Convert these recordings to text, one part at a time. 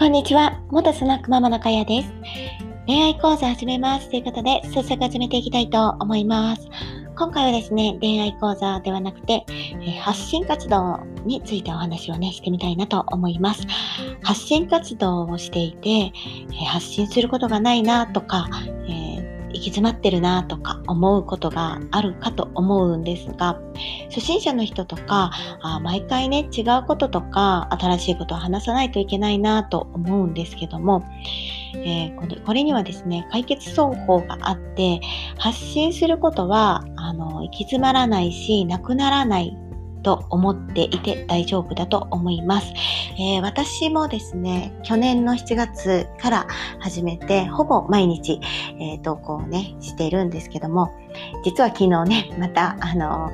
こんにちは。元スナックママのかやです。恋愛講座始めます。ということで、早速始めていきたいと思います。今回はですね、恋愛講座ではなくて、え発信活動についてお話をね、してみたいなと思います。発信活動をしていて、え発信することがないなとか、え行き詰まってるなとか思うことがあるかと思うんですが、初心者の人とか、あ毎回ね、違うこととか、新しいことを話さないといけないなと思うんですけども、えー、このこれにはですね、解決方法があって、発信することは、あの、行き詰まらないし、なくならないと思っていて大丈夫だと思います。えー、私もですね、去年の7月から始めて、ほぼ毎日、えー、投稿をね、しているんですけども、実は昨日ね、また、あの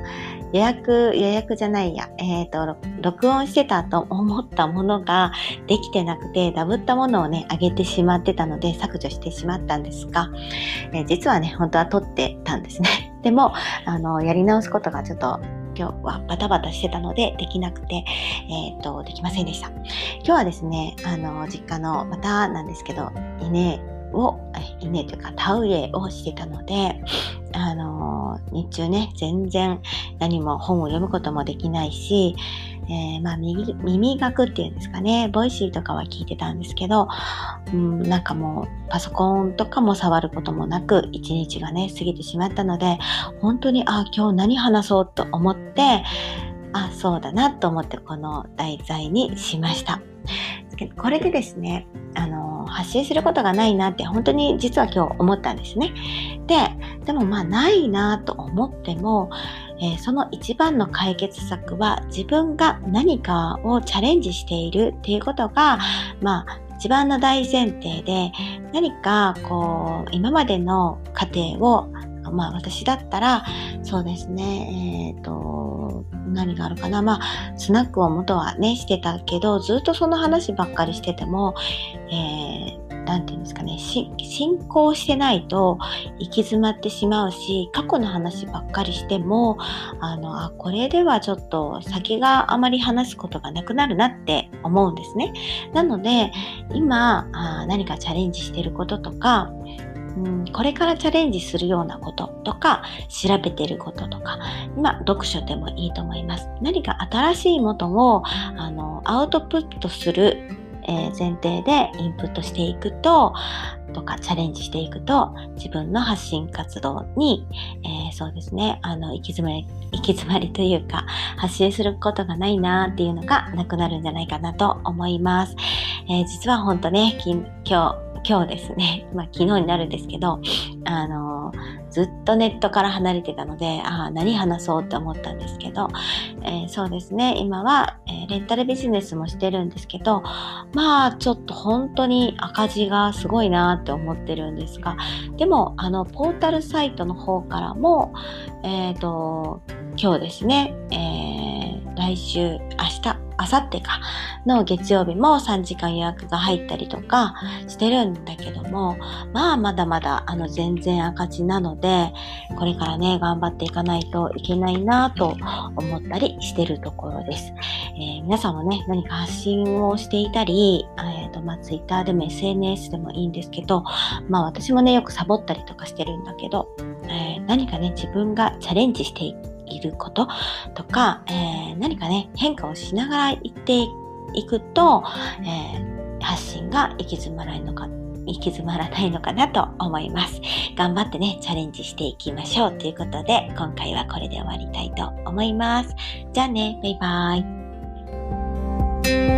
予約、予約じゃないや、えっ、ー、と、録音してたと思ったものができてなくて、ダブったものをね、上げてしまってたので削除してしまったんですが、えー、実はね、本当は撮ってたんですね。でも、あの、やり直すことがちょっと今日はバタバタしてたのでできなくて、えっ、ー、と、できませんでした。今日はですね、あの、実家の、またなんですけど、稲を、稲というか田植えをしてたので、あの、日中ね、全然何も本を読むこともできないし、えー、まあ耳、耳学っていうんですかね、 Voicy とかは聞いてたんですけど、うん、なんかもうパソコンとかも触ることもなく、一日がね、過ぎてしまったので、本当に、ああ、今日何話そうと思って、あ、そうだなと思ってこの題材にしました。これでですね、あの、発信することがないなって本当に実は今日思ったんですね。で、でもまあないなと思っても、えー、その一番の解決策は自分が何かをチャレンジしているっていうことが、まあ一番の大前提で何かこう今までの過程をまあ私だったらそうですねえっ、ー、と何があるかなまあスナックを元はねしてたけどずっとその話ばっかりしてても、えー何て言うんですかね、進行してないと行き詰まってしまうし、過去の話ばっかりしても、あの、あ、これではちょっと先があまり話すことがなくなるなって思うんですね。なので、今、あ何かチャレンジしてることとか、うん、これからチャレンジするようなこととか、調べていることとか、今、読書でもいいと思います。何か新しいものを、あの、アウトプットするえ前提でインプットしていくと、とかチャレンジしていくと、自分の発信活動に、えー、そうですね、あの、行き詰まり、行き詰まりというか、発信することがないなっていうのがなくなるんじゃないかなと思います。えー、実は本当ね、今日、今日ですね、まあ昨日になるんですけど、あの、ずっとネットから離れてたので、ああ、何話そうって思ったんですけど、えー、そうですね、今は、えー、レンタルビジネスもしてるんですけど、まあちょっと本当に赤字がすごいなって思ってるんですが、でも、あの、ポータルサイトの方からも、えっ、ー、と、今日ですね、えー、来週、明日、あさってか。の月曜日も3時間予約が入ったりとかしてるんだけども、まあまだまだあの全然赤字なので、これからね、頑張っていかないといけないなと思ったりしてるところです。えー、皆さんもね、何か発信をしていたり、えっ、ー、と、まあ Twitter でも SNS でもいいんですけど、まあ私もね、よくサボったりとかしてるんだけど、えー、何かね、自分がチャレンジしていくいることとか、えー、何かね、変化をしながら言っていいくと、えー、発信が行き詰まらないのか、行き詰まらないのかなと思います。頑張ってね、チャレンジしていきましょうということで、今回はこれで終わりたいと思います。じゃあね、バイバーイ。